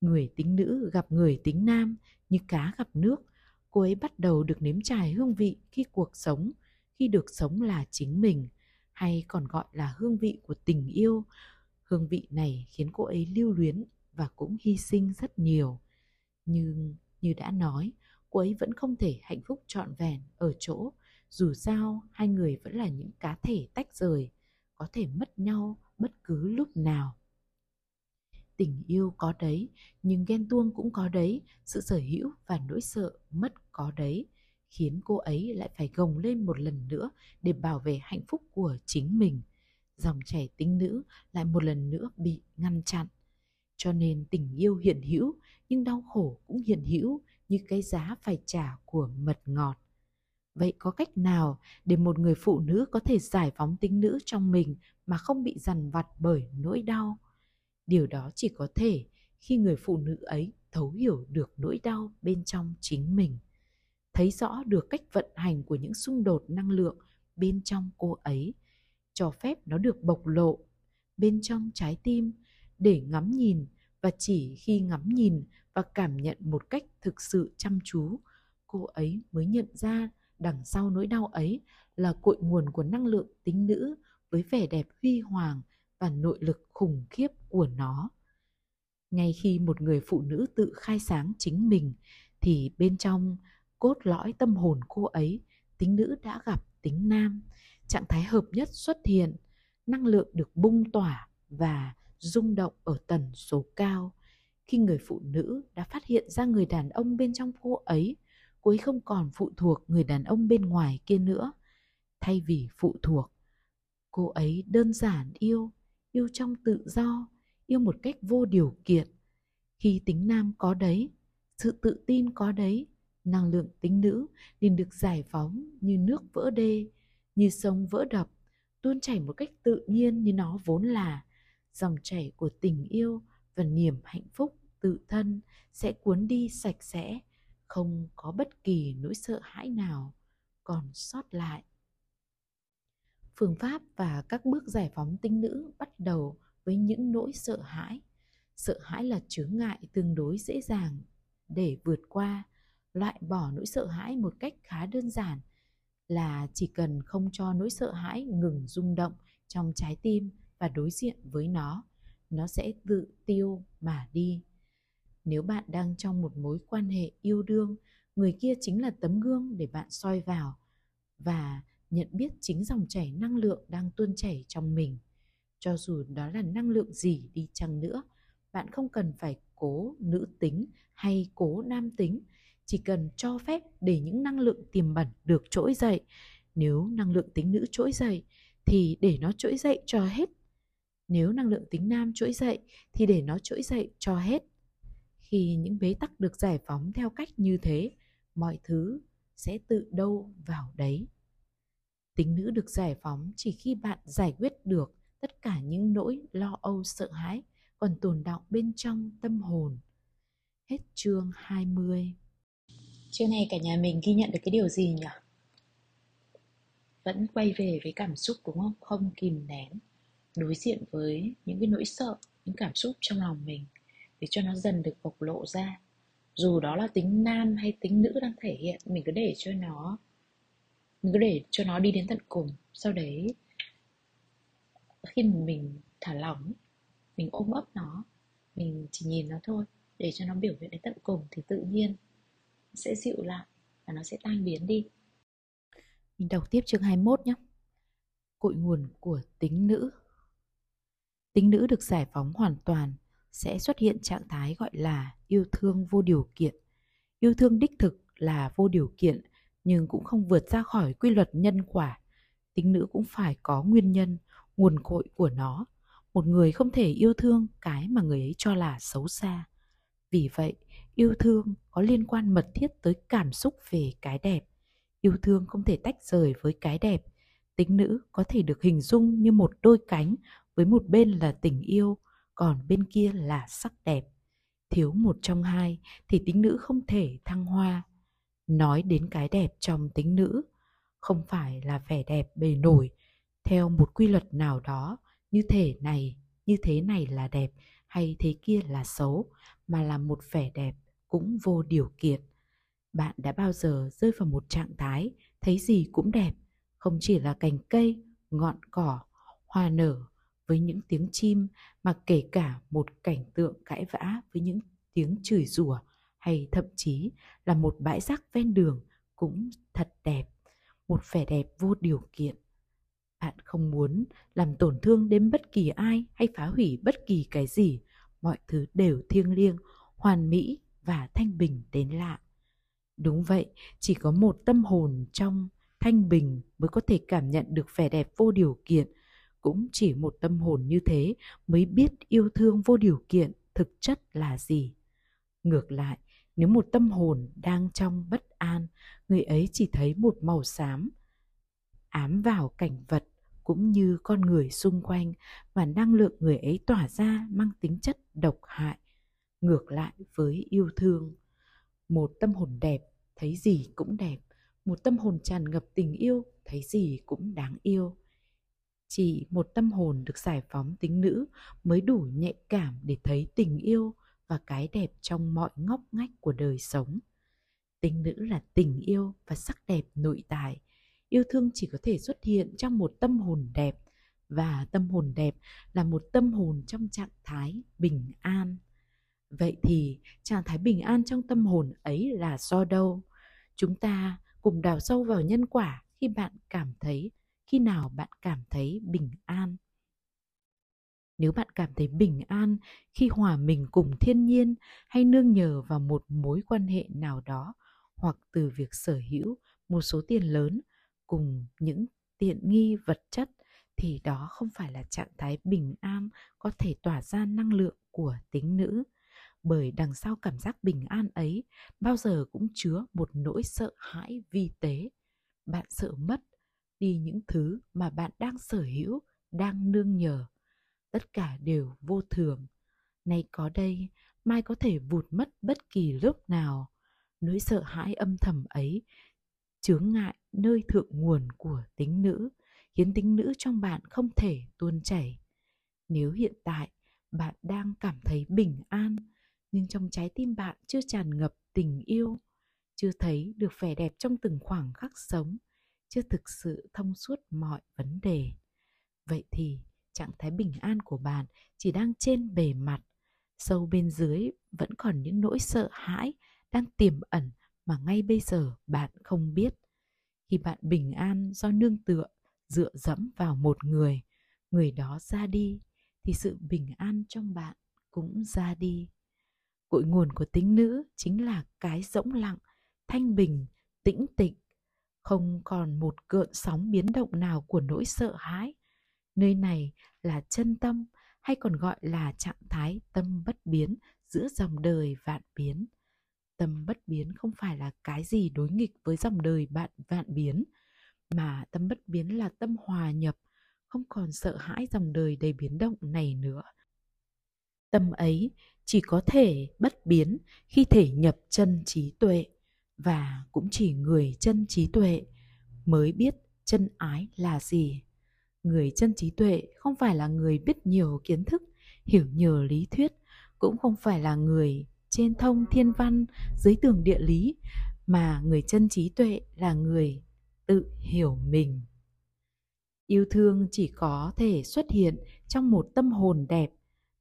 Người tính nữ gặp người tính nam, như cá gặp nước. Cô ấy bắt đầu được nếm trải hương vị khi cuộc sống, khi được sống là chính mình, hay còn gọi là hương vị của tình yêu. Hương vị này khiến cô ấy lưu luyến và cũng hy sinh rất nhiều. Nhưng như đã nói cô ấy vẫn không thể hạnh phúc trọn vẹn ở chỗ, dù sao hai người vẫn là những cá thể tách rời, có thể mất nhau bất cứ lúc nào tình yêu có đấy, nhưng ghen tuông cũng có đấy, sự sở hữu và nỗi sợ mất có đấy, khiến cô ấy lại phải gồng lên một lần nữa để bảo vệ hạnh phúc của chính mình. Dòng chảy tính nữ lại một lần nữa bị ngăn chặn. Cho nên tình yêu hiện hữu, nhưng đau khổ cũng hiện hữu như cái giá phải trả của mật ngọt. Vậy có cách nào để một người phụ nữ có thể giải phóng tính nữ trong mình mà không bị dằn vặt bởi nỗi đau? Điều đó chỉ có thể khi người phụ nữ ấy thấu hiểu được nỗi đau bên trong chính mình, thấy rõ được cách vận hành của những xung đột năng lượng bên trong cô ấy, cho phép nó được bộc lộ bên trong trái tim để ngắm nhìn và chỉ khi ngắm nhìn và cảm nhận một cách thực sự chăm chú. Cô ấy mới nhận ra đằng sau nỗi đau ấy là cội nguồn của năng lượng tính nữ với vẻ đẹp huy hoàng và nội lực khủng khiếp của nó. Ngay khi một người phụ nữ tự khai sáng chính mình, thì bên trong cốt lõi tâm hồn cô ấy, tính nữ đã gặp tính nam. Trạng thái hợp nhất xuất hiện, năng lượng được bung tỏa và rung động ở tần số cao khi người phụ nữ đã phát hiện ra người đàn ông bên trong cô ấy cô ấy không còn phụ thuộc người đàn ông bên ngoài kia nữa. Thay vì phụ thuộc, cô ấy đơn giản yêu yêu trong tự do, yêu một cách vô điều kiện. Khi tính nam có đấy, sự tự tin có đấy, năng lượng tính nữ liền được giải phóng như nước vỡ đê, như sông vỡ đập, tuôn chảy một cách tự nhiên như nó vốn là. Dòng chảy của tình yêu và niềm hạnh phúc tự thân sẽ cuốn đi sạch sẽ, không có bất kỳ nỗi sợ hãi nào, còn sót lại. Phương pháp và các bước giải phóng tinh nữ bắt đầu với những nỗi sợ hãi. Sợ hãi là chướng ngại tương đối dễ dàng để vượt qua, loại bỏ nỗi sợ hãi một cách khá đơn giản là chỉ cần không cho nỗi sợ hãi ngừng rung động trong trái tim và đối diện với nó nó sẽ tự tiêu mà đi nếu bạn đang trong một mối quan hệ yêu đương, người kia chính là tấm gương để bạn soi vào và nhận biết chính dòng chảy năng lượng đang tuôn chảy trong mình. Cho dù đó là năng lượng gì đi chăng nữa, bạn không cần phải cố nữ tính hay cố nam tính. Chỉ cần cho phép để những năng lượng tiềm bẩn được trỗi dậy. Nếu năng lượng tính nữ trỗi dậy, thì để nó trỗi dậy cho hết. Nếu năng lượng tính nam trỗi dậy, thì để nó trỗi dậy cho hết khi những bế tắc được giải phóng theo cách như thế mọi thứ sẽ tự đâu vào đấy tính nữ được giải phóng chỉ khi bạn giải quyết được tất cả những nỗi lo âu sợ hãi còn tồn đọng bên trong tâm hồn. Hết chương 20 Trưa nay cả nhà mình ghi nhận được cái điều gì nhỉ? Vẫn quay về với cảm xúc đúng không? Không kìm nén Đối diện với những cái nỗi sợ, những cảm xúc trong lòng mình để cho nó dần được bộc lộ ra. Dù đó là tính nam hay tính nữ đang thể hiện, Mình cứ để cho nó, Mình cứ để cho nó đi đến tận cùng. Sau đấy, Khi mình thả lỏng, mình ôm ấp nó, mình chỉ nhìn nó thôi, để cho nó biểu hiện đến tận cùng thì tự nhiên sẽ dịu lại và nó sẽ tan biến đi. Mình đọc tiếp chương 21 nhé. Cội nguồn của tính nữ. Tính nữ được giải phóng hoàn toàn sẽ xuất hiện trạng thái gọi là yêu thương vô điều kiện. Yêu thương đích thực là vô điều kiện, nhưng cũng không vượt ra khỏi quy luật nhân quả. Tính nữ cũng phải có nguyên nhân, nguồn cội của nó. Một người không thể yêu thương cái mà người ấy cho là xấu xa. Vì vậy, yêu thương có liên quan mật thiết tới cảm xúc về cái đẹp. Yêu thương không thể tách rời với cái đẹp. Tính nữ có thể được hình dung như một đôi cánh với một bên là tình yêu còn bên kia là sắc đẹp. Thiếu một trong hai thì tính nữ không thể thăng hoa. Nói đến cái đẹp trong tính nữ, không phải là vẻ đẹp bề nổi. Theo một quy luật nào đó, như thể này, như thế này là đẹp hay thế kia là xấu, mà là một vẻ đẹp cũng vô điều kiện. Bạn đã bao giờ rơi vào một trạng thái thấy gì cũng đẹp, không chỉ là cành cây, ngọn cỏ, hoa nở với những tiếng chim mà kể cả một cảnh tượng cãi vã với những tiếng chửi rủa hay thậm chí là một bãi rác ven đường cũng thật đẹp một vẻ đẹp vô điều kiện bạn không muốn làm tổn thương đến bất kỳ ai hay phá hủy bất kỳ cái gì. Mọi thứ đều thiêng liêng, hoàn mỹ và thanh bình đến lạ. Đúng vậy, chỉ có một tâm hồn trong thanh bình mới có thể cảm nhận được vẻ đẹp vô điều kiện. Cũng chỉ một tâm hồn như thế mới biết yêu thương vô điều kiện thực chất là gì. Ngược lại, nếu một tâm hồn đang trong bất an, người ấy chỉ thấy một màu xám, ám vào cảnh vật cũng như con người xung quanh và năng lượng người ấy tỏa ra mang tính chất độc hại. Ngược lại với yêu thương, một tâm hồn đẹp thấy gì cũng đẹp, một tâm hồn tràn ngập tình yêu thấy gì cũng đáng yêu. Chỉ một tâm hồn được giải phóng tính nữ mới đủ nhạy cảm để thấy tình yêu và cái đẹp trong mọi ngóc ngách của đời sống. Tính nữ là tình yêu và sắc đẹp nội tại. Yêu thương chỉ có thể xuất hiện trong một tâm hồn đẹp và tâm hồn đẹp là một tâm hồn trong trạng thái bình an. Vậy thì trạng thái bình an trong tâm hồn ấy là do đâu? Chúng ta cùng đào sâu vào nhân quả khi bạn cảm thấy khi nào bạn cảm thấy bình an? Nếu bạn cảm thấy bình an khi hòa mình cùng thiên nhiên hay nương nhờ vào một mối quan hệ nào đó hoặc từ việc sở hữu một số tiền lớn cùng những tiện nghi vật chất thì đó không phải là trạng thái bình an có thể tỏa ra năng lượng của tính nữ. Bởi đằng sau cảm giác bình an ấy, bao giờ cũng chứa một nỗi sợ hãi vi tế. Bạn sợ mất đi những thứ mà bạn đang sở hữu, đang nương nhờ. Tất cả đều vô thường. Nay có đây, mai có thể vụt mất bất kỳ lúc nào. Nỗi sợ hãi âm thầm ấy chướng ngại nơi thượng nguồn của tính nữ, khiến tính nữ trong bạn không thể tuôn chảy. Nếu hiện tại bạn đang cảm thấy bình an, nhưng trong trái tim bạn chưa tràn ngập tình yêu, chưa thấy được vẻ đẹp trong từng khoảng khắc sống chưa thực sự thông suốt mọi vấn đề. Vậy thì trạng thái bình an của bạn chỉ đang trên bề mặt, sâu bên dưới vẫn còn những nỗi sợ hãi đang tiềm ẩn mà ngay bây giờ bạn không biết. Khi bạn bình an do nương tựa, dựa dẫm vào một người người đó ra đi, thì sự bình an trong bạn cũng ra đi. Cội nguồn của tính nữ chính là cái rỗng lặng, thanh bình, tĩnh tịnh không còn một cơn sóng biến động nào của nỗi sợ hãi. Nơi này là chân tâm hay còn gọi là trạng thái tâm bất biến giữa dòng đời vạn biến? Tâm bất biến không phải là cái gì đối nghịch với dòng đời bạn vạn biến, mà tâm bất biến là tâm hòa nhập, không còn sợ hãi dòng đời đầy biến động này nữa. Tâm ấy chỉ có thể bất biến khi thể nhập chân trí tuệ và cũng chỉ người chân trí tuệ mới biết chân ái là gì người chân trí tuệ không phải là người biết nhiều kiến thức, hiểu nhiều lý thuyết, cũng không phải là người trên thông thiên văn, dưới tường địa lý, mà người chân trí tuệ là người tự hiểu mình yêu thương chỉ có thể xuất hiện trong một tâm hồn đẹp,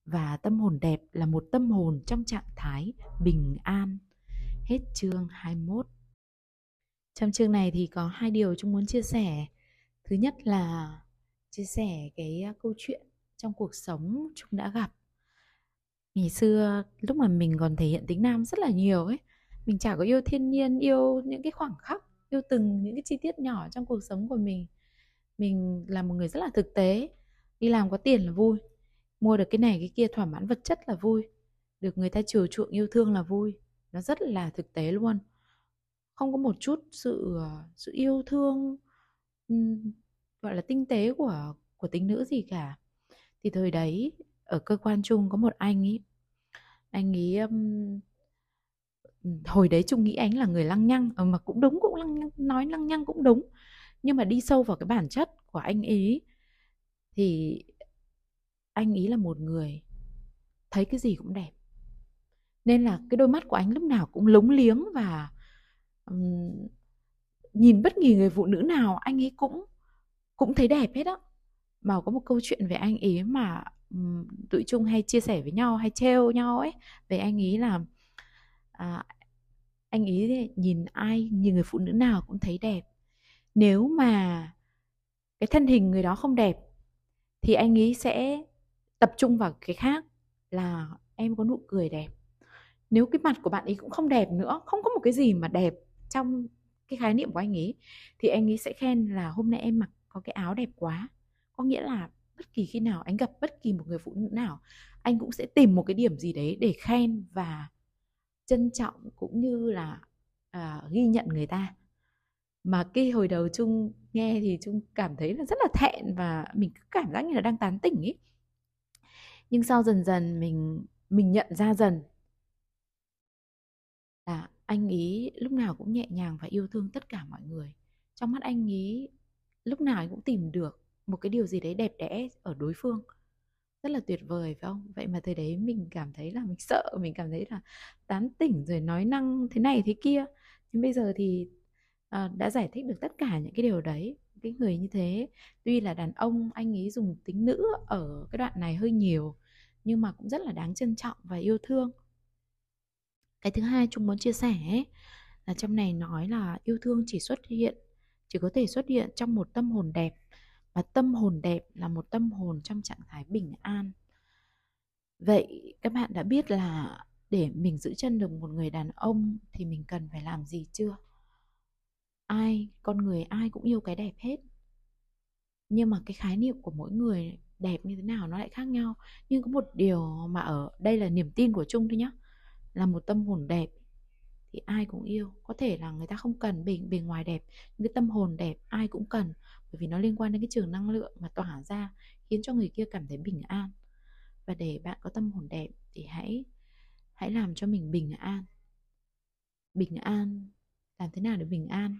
và tâm hồn đẹp là một tâm hồn trong trạng thái bình an. Hết chương 21. Trong chương này thì có hai điều chúng muốn chia sẻ. Thứ nhất là chia sẻ cái à, câu chuyện trong cuộc sống chúng đã gặp. Ngày xưa lúc mà mình còn thể hiện tính nam rất là nhiều ấy, mình chả có yêu thiên nhiên, yêu những cái khoảng khắc, yêu từng những cái chi tiết nhỏ trong cuộc sống của mình. Mình là một người rất là thực tế, đi làm có tiền là vui, mua được cái này cái kia thỏa mãn vật chất là vui, được người ta chiều chuộng yêu thương là vui. Nó rất là thực tế luôn. Không có một chút sự ờ, sự yêu thương gọi là tinh tế của của tính nữ gì cả. Thì thời đấy ở cơ quan chung có một anh ấy anh ấy um, hồi đấy chung nghĩ anh là người lăng nhăng ờ, mà cũng đúng cũng lăng nhăng, nói lăng nhăng cũng đúng. Nhưng mà đi sâu vào cái bản chất của anh ấy thì anh ấy là một người thấy cái gì cũng đẹp nên là cái đôi mắt của anh lúc nào cũng lúng liếng và um, nhìn bất kỳ người phụ nữ nào anh ấy cũng cũng thấy đẹp hết á. Mà có một câu chuyện về anh ấy mà um, tụi chung hay chia sẻ với nhau hay trêu nhau ấy về anh ấy là à, anh ấy nhìn ai nhìn người phụ nữ nào cũng thấy đẹp. Nếu mà cái thân hình người đó không đẹp thì anh ấy sẽ tập trung vào cái khác là em có nụ cười đẹp nếu cái mặt của bạn ấy cũng không đẹp nữa không có một cái gì mà đẹp trong cái khái niệm của anh ấy thì anh ấy sẽ khen là hôm nay em mặc có cái áo đẹp quá. Có nghĩa là bất kỳ khi nào anh gặp bất kỳ một người phụ nữ nào anh cũng sẽ tìm một cái điểm gì đấy để khen và trân trọng cũng như là à, ghi nhận người ta. Mà cái hồi đầu chung nghe thì chung cảm thấy là rất là thẹn và mình cứ cảm giác như là đang tán tỉnh ấy. Nhưng sau dần dần mình mình nhận ra dần anh ý lúc nào cũng nhẹ nhàng và yêu thương tất cả mọi người. Trong mắt anh ý lúc nào anh cũng tìm được một cái điều gì đấy đẹp đẽ ở đối phương. Rất là tuyệt vời phải không? Vậy mà thời đấy mình cảm thấy là mình sợ mình cảm thấy là tán tỉnh rồi nói năng thế này thế kia. Nhưng bây giờ thì à, đã giải thích được tất cả những cái điều đấy cái người như thế. Tuy là đàn ông anh ấy dùng tính nữ ở cái đoạn này hơi nhiều nhưng mà cũng rất là đáng trân trọng và yêu thương cái thứ hai chúng muốn chia sẻ ấy, là trong này nói là yêu thương chỉ xuất hiện chỉ có thể xuất hiện trong một tâm hồn đẹp và tâm hồn đẹp là một tâm hồn trong trạng thái bình an. Vậy các bạn đã biết là để mình giữ chân được một người đàn ông thì mình cần phải làm gì chưa? Ai con người ai cũng yêu cái đẹp hết. Nhưng mà cái khái niệm của mỗi người đẹp như thế nào nó lại khác nhau. Nhưng có một điều mà ở đây là niềm tin của chung thôi nhá là một tâm hồn đẹp, thì ai cũng yêu. Có thể là người ta không cần bề bề ngoài đẹp nhưng cái tâm hồn đẹp ai cũng cần, bởi vì nó liên quan đến cái trường năng lượng mà tỏa ra, khiến cho người kia cảm thấy bình an. Và để bạn có tâm hồn đẹp thì hãy hãy làm cho mình bình an. Bình an, làm thế nào để bình an?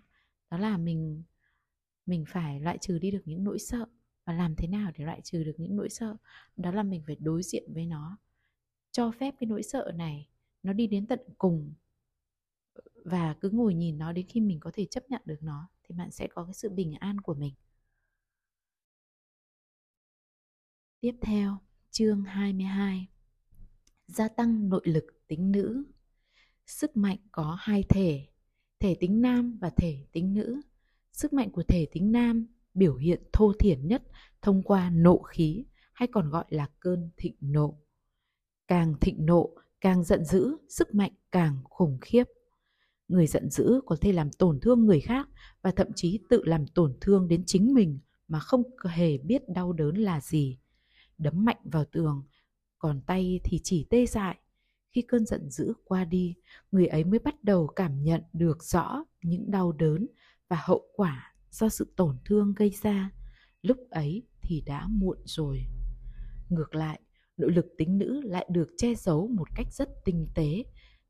Đó là mình mình phải loại trừ đi được những nỗi sợ. Và làm thế nào để loại trừ được những nỗi sợ? Đó là mình phải đối diện với nó. Cho phép cái nỗi sợ này nó đi đến tận cùng và cứ ngồi nhìn nó đến khi mình có thể chấp nhận được nó thì bạn sẽ có cái sự bình an của mình. Tiếp theo, chương 22. Gia tăng nội lực tính nữ. Sức mạnh có hai thể, thể tính nam và thể tính nữ. Sức mạnh của thể tính nam biểu hiện thô thiển nhất thông qua nộ khí hay còn gọi là cơn thịnh nộ. Càng thịnh nộ, càng giận dữ, sức mạnh càng khủng khiếp. Người giận dữ có thể làm tổn thương người khác và thậm chí tự làm tổn thương đến chính mình mà không hề biết đau đớn là gì. Đấm mạnh vào tường, còn tay thì chỉ tê dại. Khi cơn giận dữ qua đi, người ấy mới bắt đầu cảm nhận được rõ những đau đớn và hậu quả do sự tổn thương gây ra. Lúc ấy thì đã muộn rồi. Ngược lại, nội lực tính nữ lại được che giấu một cách rất tinh tế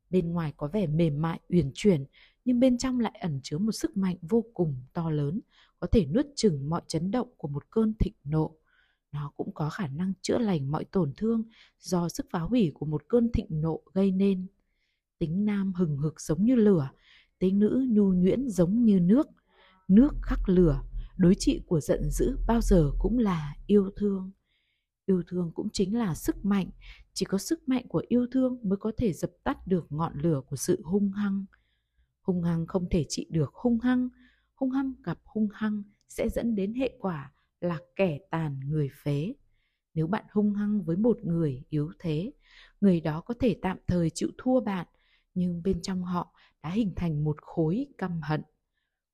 Bên ngoài có vẻ mềm mại, uyển chuyển, nhưng bên trong lại ẩn chứa một sức mạnh vô cùng to lớn, có thể nuốt chừng mọi chấn động của một cơn thịnh nộ. Nó cũng có khả năng chữa lành mọi tổn thương do sức phá hủy của một cơn thịnh nộ gây nên. Tính nam hừng hực giống như lửa, tính nữ nhu nhuyễn giống như nước. Nước khắc lửa, đối trị của giận dữ bao giờ cũng là yêu thương. Yêu thương cũng chính là sức mạnh, chỉ có sức mạnh của yêu thương mới có thể dập tắt được ngọn lửa của sự hung hăng. Hung hăng không thể trị được hung hăng, hung hăng gặp hung hăng sẽ dẫn đến hệ quả là kẻ tàn người phế. Nếu bạn hung hăng với một người yếu thế, người đó có thể tạm thời chịu thua bạn, nhưng bên trong họ đã hình thành một khối căm hận.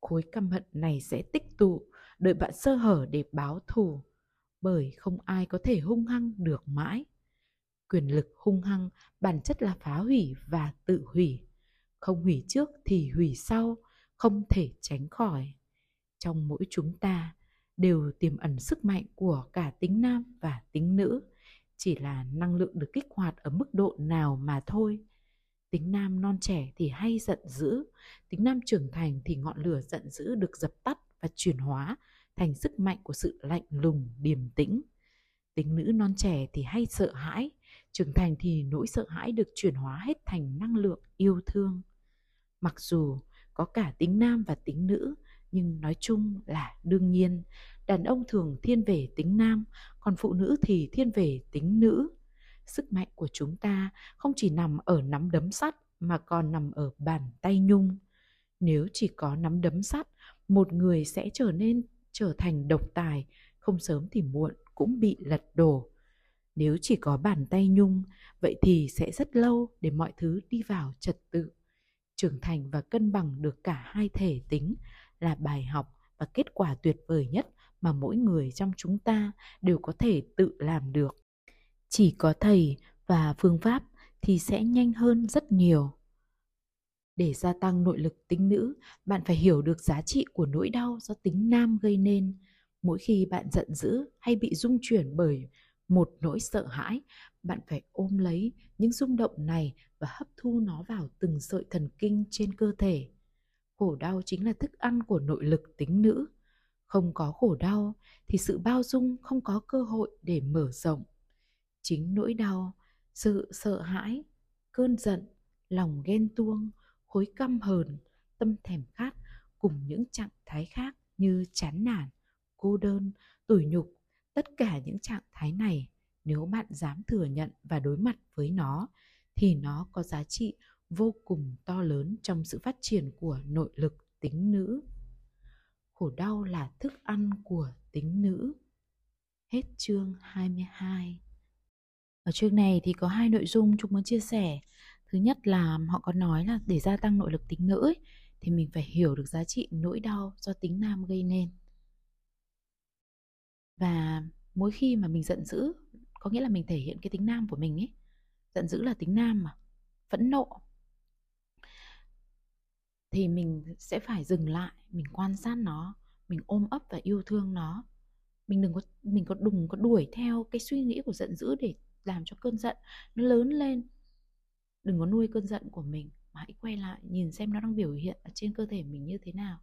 Khối căm hận này sẽ tích tụ, đợi bạn sơ hở để báo thù, bởi không ai có thể hung hăng được mãi. Quyền lực hung hăng bản chất là phá hủy và tự hủy. Không hủy trước thì hủy sau, không thể tránh khỏi. Trong mỗi chúng ta đều tiềm ẩn sức mạnh của cả tính nam và tính nữ, chỉ là năng lượng được kích hoạt ở mức độ nào mà thôi. Tính nam non trẻ thì hay giận dữ, tính nam trưởng thành thì ngọn lửa giận dữ được dập tắt và chuyển hóa thành sức mạnh của sự lạnh lùng, điềm tĩnh. Tính nữ non trẻ thì hay sợ hãi, trưởng thành thì nỗi sợ hãi được chuyển hóa hết thành năng lượng yêu thương. Mặc dù có cả tính nam và tính nữ, nhưng nói chung là đương nhiên, đàn ông thường thiên về tính nam, còn phụ nữ thì thiên về tính nữ. Sức mạnh của chúng ta không chỉ nằm ở nắm đấm sắt mà còn nằm ở bàn tay nhung. Nếu chỉ có nắm đấm sắt, một người sẽ trở nên trở thành độc tài không sớm thì muộn cũng bị lật đổ. Nếu chỉ có bàn tay nhung, vậy thì sẽ rất lâu để mọi thứ đi vào trật tự. trưởng thành và cân bằng được cả hai thể tính là bài học và kết quả tuyệt vời nhất mà mỗi người trong chúng ta đều có thể tự làm được. Chỉ có thầy và phương pháp thì sẽ nhanh hơn rất nhiều để gia tăng nội lực tính nữ, bạn phải hiểu được giá trị của nỗi đau do tính nam gây nên. Mỗi khi bạn giận dữ hay bị rung chuyển bởi một nỗi sợ hãi, bạn phải ôm lấy những rung động này và hấp thu nó vào từng sợi thần kinh trên cơ thể. Khổ đau chính là thức ăn của nội lực tính nữ. Không có khổ đau thì sự bao dung không có cơ hội để mở rộng. Chính nỗi đau, sự sợ hãi, cơn giận, lòng ghen tuông khối căm hờn, tâm thèm khát cùng những trạng thái khác như chán nản, cô đơn, tủi nhục. Tất cả những trạng thái này, nếu bạn dám thừa nhận và đối mặt với nó, thì nó có giá trị vô cùng to lớn trong sự phát triển của nội lực tính nữ. Khổ đau là thức ăn của tính nữ. Hết chương 22 ở chương này thì có hai nội dung chúng muốn chia sẻ thứ nhất là họ có nói là để gia tăng nội lực tính nữ ấy, thì mình phải hiểu được giá trị nỗi đau do tính nam gây nên. Và mỗi khi mà mình giận dữ có nghĩa là mình thể hiện cái tính nam của mình ấy giận dữ là tính nam mà phẫn nộ thì mình sẽ phải dừng lại mình quan sát nó mình ôm ấp và yêu thương nó. Mình đừng có mình có đừng có đuổi theo cái suy nghĩ của giận dữ để làm cho cơn giận nó lớn lên đừng có nuôi cơn giận của mình, mà hãy quay lại nhìn xem nó đang biểu hiện ở trên cơ thể mình như thế nào.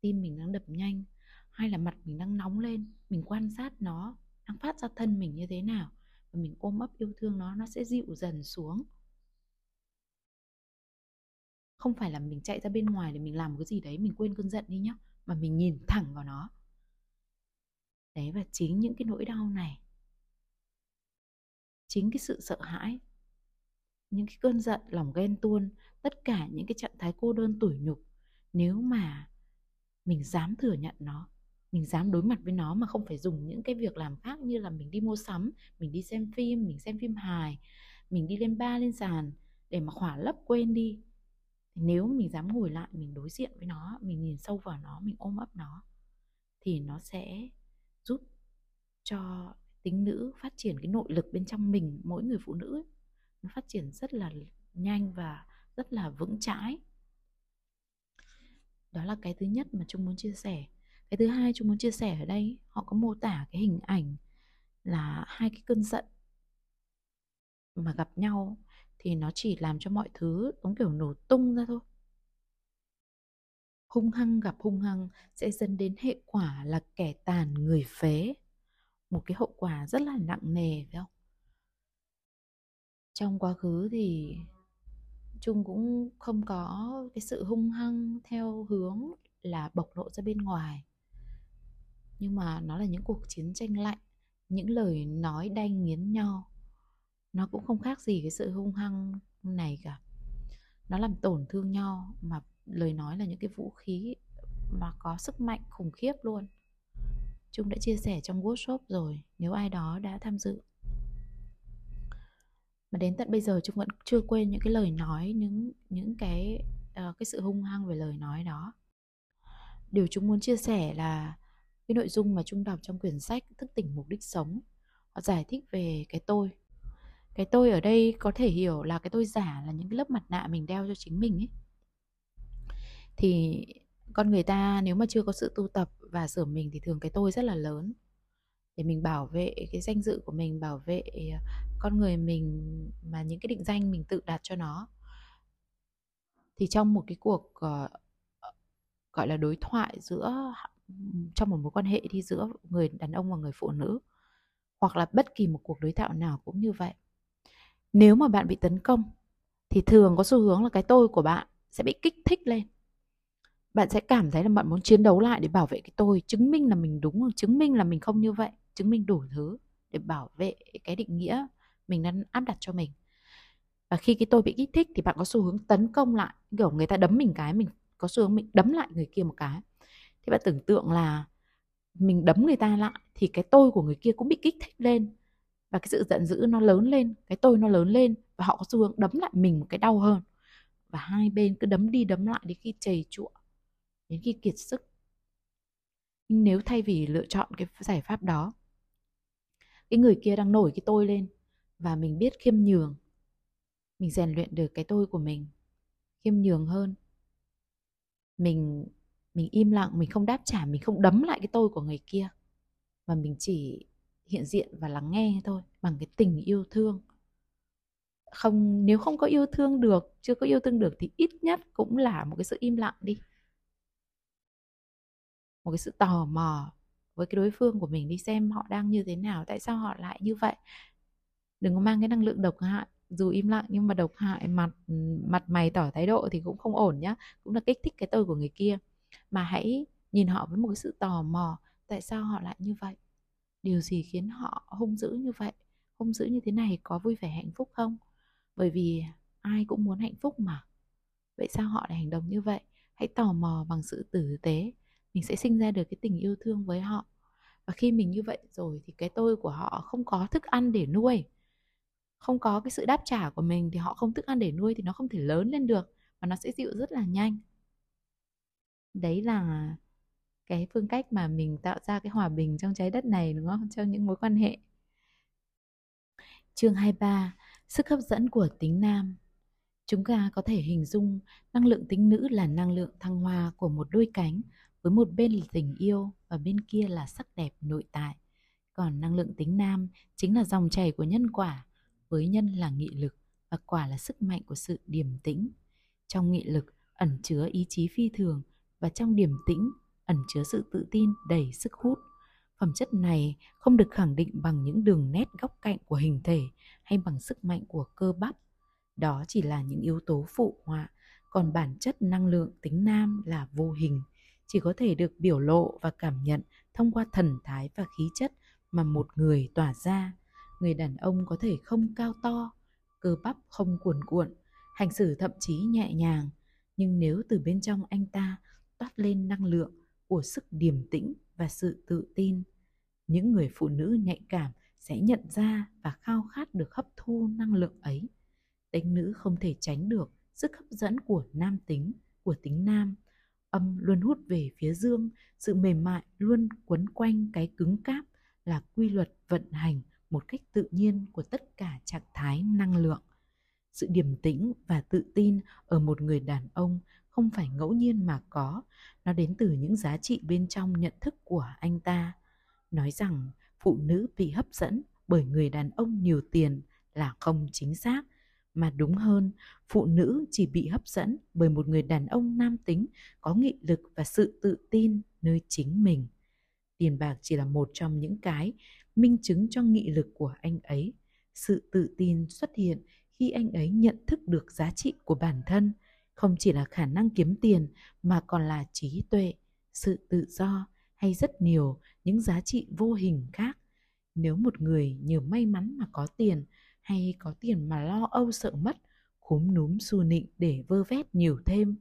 Tim mình đang đập nhanh, hay là mặt mình đang nóng lên, mình quan sát nó, đang phát ra thân mình như thế nào, và mình ôm ấp yêu thương nó nó sẽ dịu dần xuống. Không phải là mình chạy ra bên ngoài để mình làm cái gì đấy, mình quên cơn giận đi nhá, mà mình nhìn thẳng vào nó. Đấy, và chính những cái nỗi đau này, chính cái sự sợ hãi những cái cơn giận lòng ghen tuôn tất cả những cái trạng thái cô đơn tủi nhục. Nếu mà mình dám thừa nhận nó mình dám đối mặt với nó mà không phải dùng những cái việc làm khác như là mình đi mua sắm mình đi xem phim mình xem phim hài mình đi lên ba lên sàn để mà khỏa lấp quên đi nếu mình dám ngồi lại mình đối diện với nó mình nhìn sâu vào nó mình ôm ấp nó thì nó sẽ giúp cho tính nữ phát triển cái nội lực bên trong mình mỗi người phụ nữ ấy, nó phát triển rất là nhanh và rất là vững chãi. Đó là cái thứ nhất mà chúng muốn chia sẻ. Cái thứ hai chúng muốn chia sẻ ở đây, họ có mô tả cái hình ảnh là hai cái cơn giận mà gặp nhau thì nó chỉ làm cho mọi thứ giống kiểu nổ tung ra thôi. Hung hăng gặp hung hăng sẽ dẫn đến hệ quả là kẻ tàn người phế. Một cái hậu quả rất là nặng nề phải không? Trong quá khứ thì Trung cũng không có cái sự hung hăng theo hướng là bộc lộ ra bên ngoài. Nhưng mà nó là những cuộc chiến tranh lạnh, những lời nói đanh nghiến nhau. Nó cũng không khác gì cái sự hung hăng này cả. Nó làm tổn thương nhau mà lời nói là những cái vũ khí mà có sức mạnh khủng khiếp luôn. Trung đã chia sẻ trong workshop rồi, nếu ai đó đã tham dự mà đến tận bây giờ Trung vẫn chưa quên những cái lời nói những những cái uh, cái sự hung hăng về lời nói đó. Điều chúng muốn chia sẻ là cái nội dung mà Trung đọc trong quyển sách thức tỉnh mục đích sống họ giải thích về cái tôi. Cái tôi ở đây có thể hiểu là cái tôi giả là những cái lớp mặt nạ mình đeo cho chính mình ấy. Thì con người ta nếu mà chưa có sự tu tập và sửa mình thì thường cái tôi rất là lớn. Để mình bảo vệ cái danh dự của mình bảo vệ ờ, con người mình mà những cái định danh mình tự đặt cho nó. Thì trong một cái cuộc uh, gọi là đối thoại giữa trong một mối quan hệ đi giữa người đàn ông và người phụ nữ hoặc là bất kỳ một cuộc đối thoại nào cũng như vậy nếu mà bạn bị tấn công thì thường có xu hướng là cái tôi của bạn sẽ bị kích thích lên. Bạn sẽ cảm thấy là bạn muốn chiến đấu lại để bảo vệ cái tôi chứng minh là mình đúng chứng minh là mình không như vậy chứng minh đủ thứ để bảo vệ cái định nghĩa mình đang áp đặt cho mình. Và khi cái tôi bị kích thích thì bạn có xu hướng tấn công lại, kiểu, người ta đấm mình cái, mình có xu hướng mình đấm lại người kia một cái. Thì bạn tưởng tượng là mình đấm người ta lại thì cái tôi của người kia cũng bị kích thích lên. Và cái sự giận dữ nó lớn lên, cái tôi nó lớn lên và họ có xu hướng đấm lại mình một cái đau hơn. Và hai bên cứ đấm đi đấm lại đến khi chầy chụa đến khi kiệt sức. Nhưng nếu thay vì lựa chọn cái giải pháp đó, cái người kia đang nổi cái tôi lên và mình biết khiêm nhường. Mình rèn luyện được cái tôi của mình, khiêm nhường hơn. Mình mình im lặng, mình không đáp trả, mình không đấm lại cái tôi của người kia, mà mình chỉ hiện diện và lắng nghe thôi, bằng cái tình yêu thương. Không, nếu không có yêu thương được, chưa có yêu thương được thì ít nhất cũng là một cái sự im lặng đi. Một cái sự tò mò với cái đối phương của mình đi xem họ đang như thế nào, tại sao họ lại như vậy đừng có mang cái năng lượng độc hại, dù im lặng nhưng mà độc hại mặt ừ, mặt mày tỏ thái độ thì cũng không ổn nhá, cũng là kích thích cái tôi của người kia. Mà hãy nhìn họ với một cái sự tò mò, tại sao họ lại như vậy? Điều gì khiến họ hung dữ như vậy? Hung dữ như thế này có vui vẻ hạnh phúc không? Bởi vì ai cũng muốn hạnh phúc mà. Vậy sao họ lại hành động như vậy? Hãy tò mò bằng sự tử tế. Mình sẽ sinh ra được cái tình yêu thương với họ. Và khi mình như vậy rồi thì cái tôi của họ không có thức ăn để nuôi không có cái sự đáp trả của mình thì họ không thức ăn để nuôi thì nó không thể lớn lên được và nó sẽ dịu rất là nhanh. Đấy là cái phương cách mà mình tạo ra cái hòa bình trong trái đất này, đúng không? Trong những mối quan hệ. Chương 23 sức hấp dẫn của tính nam. Chúng ta có thể hình dung năng lượng tính nữ là năng lượng thăng hoa của một đôi cánh với một bên là tình yêu và bên kia là sắc đẹp nội tại. Còn năng lượng tính nam chính là dòng chảy của nhân quả với nhân là nghị lực và quả là sức mạnh của sự điềm tĩnh. Trong nghị lực ẩn chứa ý chí phi thường và trong điềm tĩnh ẩn chứa sự tự tin đầy sức hút. Phẩm chất này không được khẳng định bằng những đường nét góc cạnh của hình thể hay bằng sức mạnh của cơ bắp. Đó chỉ là những yếu tố phụ họa, còn bản chất năng lượng tính nam là vô hình. Chỉ có thể được biểu lộ và cảm nhận thông qua thần thái và khí chất mà một người tỏa ra người đàn ông có thể không cao to, cơ bắp không cuồn cuộn, hành xử thậm chí nhẹ nhàng. Nhưng nếu từ bên trong anh ta toát lên năng lượng của sức điềm tĩnh và sự tự tin, những người phụ nữ nhạy cảm sẽ nhận ra và khao khát được hấp thu năng lượng ấy. Tính nữ không thể tránh được sức hấp dẫn của nam tính, của tính nam. Âm luôn hút về phía dương, sự mềm mại luôn quấn quanh cái cứng cáp là quy luật vận hành một cách tự nhiên của tất cả trạng thái năng lượng. Sự điềm tĩnh và tự tin ở một người đàn ông không phải ngẫu nhiên mà có. Nó đến từ những giá trị bên trong nhận thức của anh ta. Nói rằng, phụ nữ bị hấp dẫn bởi người đàn ông nhiều tiền là không chính xác. Mà đúng hơn, phụ nữ chỉ bị hấp dẫn bởi một người đàn ông nam tính có nghị lực và sự tự tin nơi chính mình. Tiền bạc chỉ là một trong những cái minh chứng cho nghị lực của anh ấy. Sự tự tin xuất hiện khi anh ấy nhận thức được giá trị của bản thân. Không chỉ là khả năng kiếm tiền, mà còn là trí tuệ, sự tự do, hay rất nhiều những giá trị vô hình khác. Nếu một người nhờ may mắn mà có tiền, hay có tiền mà lo âu sợ mất, khúm núm xu nịnh để vơ vét nhiều thêm.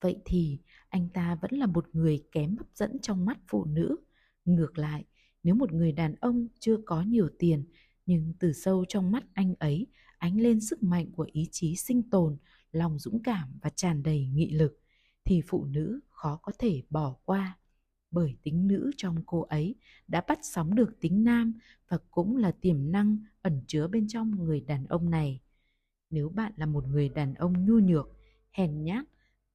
Vậy thì anh ta vẫn là một người kém hấp dẫn trong mắt phụ nữ. Ngược lại nếu một người đàn ông chưa có nhiều tiền, nhưng từ sâu trong mắt anh ấy, ánh lên sức mạnh của ý chí sinh tồn, lòng dũng cảm và tràn đầy nghị lực, thì phụ nữ khó có thể bỏ qua. Bởi tính nữ trong cô ấy đã bắt sóng được tính nam và cũng là tiềm năng ẩn chứa bên trong người đàn ông này. Nếu bạn là một người đàn ông nhu nhược, hèn nhát,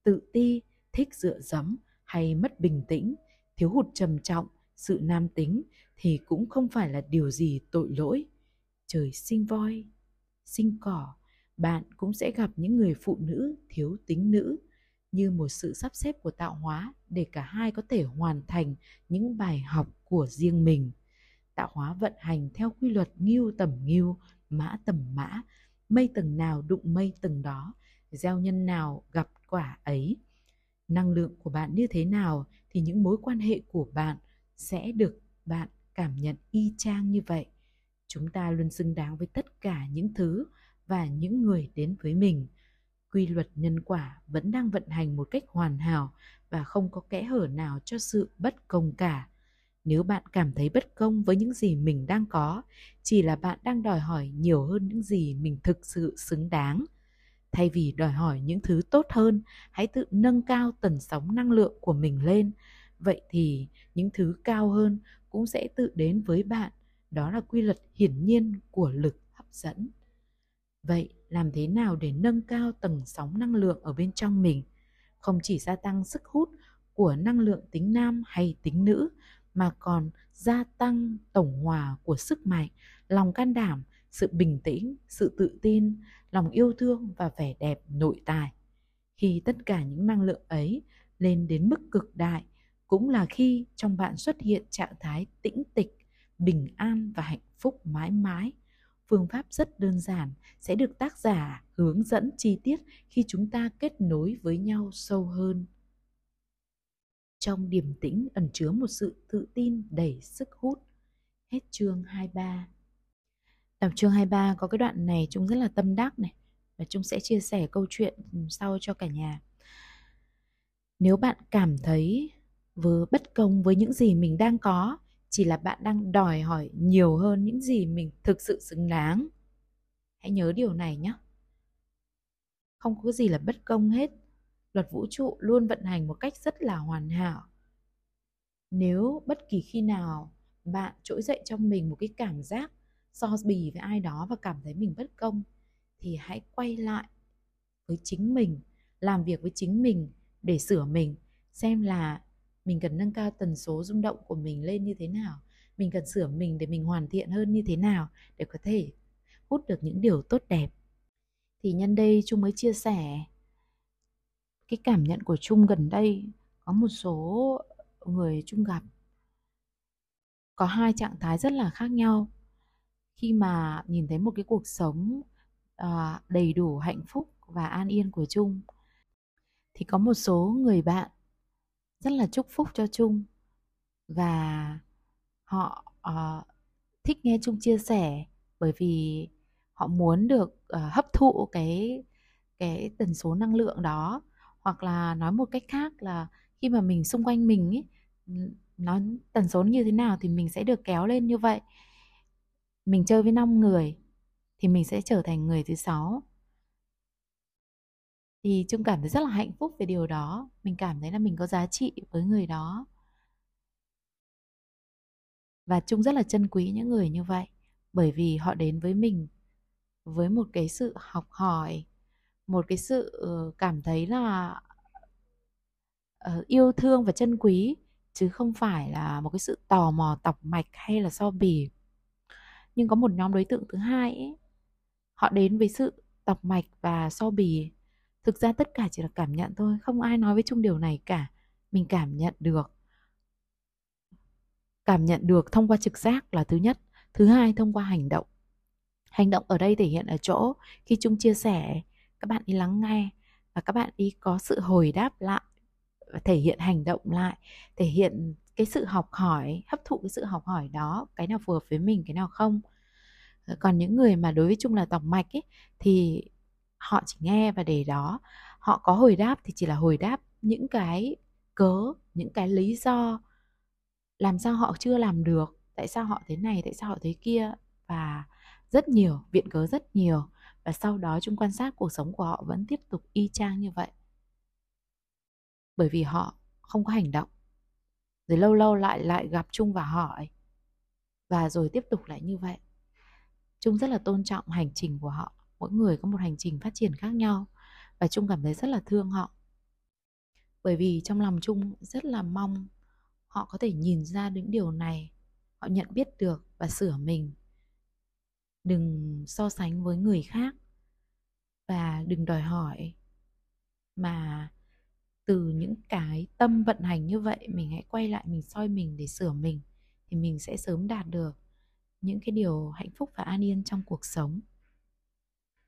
tự ti, thích dựa dẫm hay mất bình tĩnh, thiếu hụt trầm trọng sự nam tính thì cũng không phải là điều gì tội lỗi. Trời sinh voi, sinh cỏ, bạn cũng sẽ gặp những người phụ nữ thiếu tính nữ, như một sự sắp xếp của tạo hóa để cả hai có thể hoàn thành những bài học của riêng mình. Tạo hóa vận hành theo quy luật nghiêu tầm nghiêu, mã tầm mã, mây tầng nào đụng mây tầng đó, gieo nhân nào gặp quả ấy. Năng lượng của bạn như thế nào thì những mối quan hệ của bạn sẽ được bạn cảm nhận y chang như vậy. Chúng ta luôn xứng đáng với tất cả những thứ và những người đến với mình. Quy luật nhân quả vẫn đang vận hành một cách hoàn hảo và không có kẽ hở nào cho sự bất công cả. Nếu bạn cảm thấy bất công với những gì mình đang có, chỉ là bạn đang đòi hỏi nhiều hơn những gì mình thực sự xứng đáng. Thay vì đòi hỏi những thứ tốt hơn, hãy tự nâng cao tần sóng năng lượng của mình lên vậy thì những thứ cao hơn cũng sẽ tự đến với bạn. Đó là quy luật hiển nhiên của lực hấp dẫn. Vậy làm thế nào để nâng cao tầng sóng năng lượng ở bên trong mình? Không chỉ gia tăng sức hút của năng lượng tính nam hay tính nữ, mà còn gia tăng tổng hòa của sức mạnh, lòng can đảm, sự bình tĩnh, sự tự tin, lòng yêu thương và vẻ đẹp nội tại. Khi tất cả những năng lượng ấy lên đến mức cực đại cũng là khi trong bạn xuất hiện trạng thái tĩnh tịch, bình an và hạnh phúc mãi mãi. Phương pháp rất đơn giản, sẽ được tác giả hướng dẫn chi tiết khi chúng ta kết nối với nhau sâu hơn. Trong điềm tĩnh ẩn chứa một sự tự tin đầy sức hút. Hết chương 23 Đọc chương 23 có cái đoạn này chúng rất là tâm đắc này, và chúng sẽ chia sẻ câu chuyện ừ, sau cho cả nhà. Nếu bạn cảm thấy vừa bất công với những gì mình đang có, chỉ là bạn đang đòi hỏi nhiều hơn những gì mình thực sự xứng đáng. Hãy nhớ điều này nhé. Không có gì là bất công hết. Luật vũ trụ luôn vận hành một cách rất là hoàn hảo. Nếu bất kỳ khi nào bạn trỗi dậy trong mình một cái cảm giác so bì với ai đó và cảm thấy mình bất công thì hãy quay lại với chính mình làm việc với chính mình để sửa mình xem là mình cần nâng cao tần số rung động của mình lên như thế nào mình cần sửa mình để mình hoàn thiện hơn như thế nào để có thể hút được những điều tốt đẹp. Thì nhân đây trung mới chia sẻ cái cảm nhận của trung gần đây có một số người trung gặp có hai trạng thái rất là khác nhau. Khi mà nhìn thấy một cái cuộc sống uh, đầy đủ hạnh phúc và an yên của Trung thì có một số người bạn rất là chúc phúc cho Trung và họ uh, thích nghe Trung chia sẻ bởi vì họ muốn được uh, hấp thụ cái cái tần số năng lượng đó. Hoặc là nói một cách khác là khi mà mình xung quanh mình ấy nó tần số như thế nào thì mình sẽ được kéo lên như vậy. Mình chơi với 5 người thì mình sẽ trở thành người thứ sáu thì trung cảm thấy rất là hạnh phúc về điều đó. Mình cảm thấy là mình có giá trị với người đó. Và trung rất là trân quý những người như vậy. Bởi vì họ đến với mình với một cái sự học hỏi một cái sự ờ, cảm thấy là ờ, yêu thương và trân quý chứ không phải là một cái sự tò mò tọc mạch hay là so bì. Nhưng có một nhóm đối tượng thứ hai ấy, họ đến với sự tọc mạch và so bì thực ra tất cả chỉ là cảm nhận thôi, không ai nói với chung điều này cả. Mình cảm nhận được. Cảm nhận được thông qua trực giác là thứ nhất. Thứ hai, thông qua hành động. Hành động ở đây thể hiện ở chỗ khi chung chia sẻ, các bạn đi lắng nghe và các bạn đi có sự hồi đáp lại, thể hiện hành động lại, thể hiện cái sự học hỏi, hấp thụ cái sự học hỏi đó, cái nào phù hợp với mình, cái nào không. Ờ, còn những người mà đối với chung là tọc mạch ấy, thì họ chỉ nghe và để đó. Họ có hồi đáp thì chỉ là hồi đáp những cái cớ, những cái lý do làm sao họ chưa làm được, tại sao họ thế này, tại sao họ thế kia và rất nhiều, viện cớ rất nhiều. Và sau đó chúng quan sát cuộc sống của họ vẫn tiếp tục y chang như vậy. Bởi vì họ không có hành động. Rồi lâu lâu lại lại gặp Trung và hỏi và rồi tiếp tục lại như vậy. Trung rất là tôn trọng hành trình của họ mỗi người có một hành trình phát triển khác nhau và Trung cảm thấy rất là thương họ. Bởi vì trong lòng Trung rất là mong họ có thể nhìn ra những điều này, họ nhận biết được và sửa mình. Đừng so sánh với người khác và đừng đòi hỏi mà từ những cái tâm vận hành như vậy mình hãy quay lại mình soi mình để sửa mình thì mình sẽ sớm đạt được những cái điều hạnh phúc và an yên trong cuộc sống.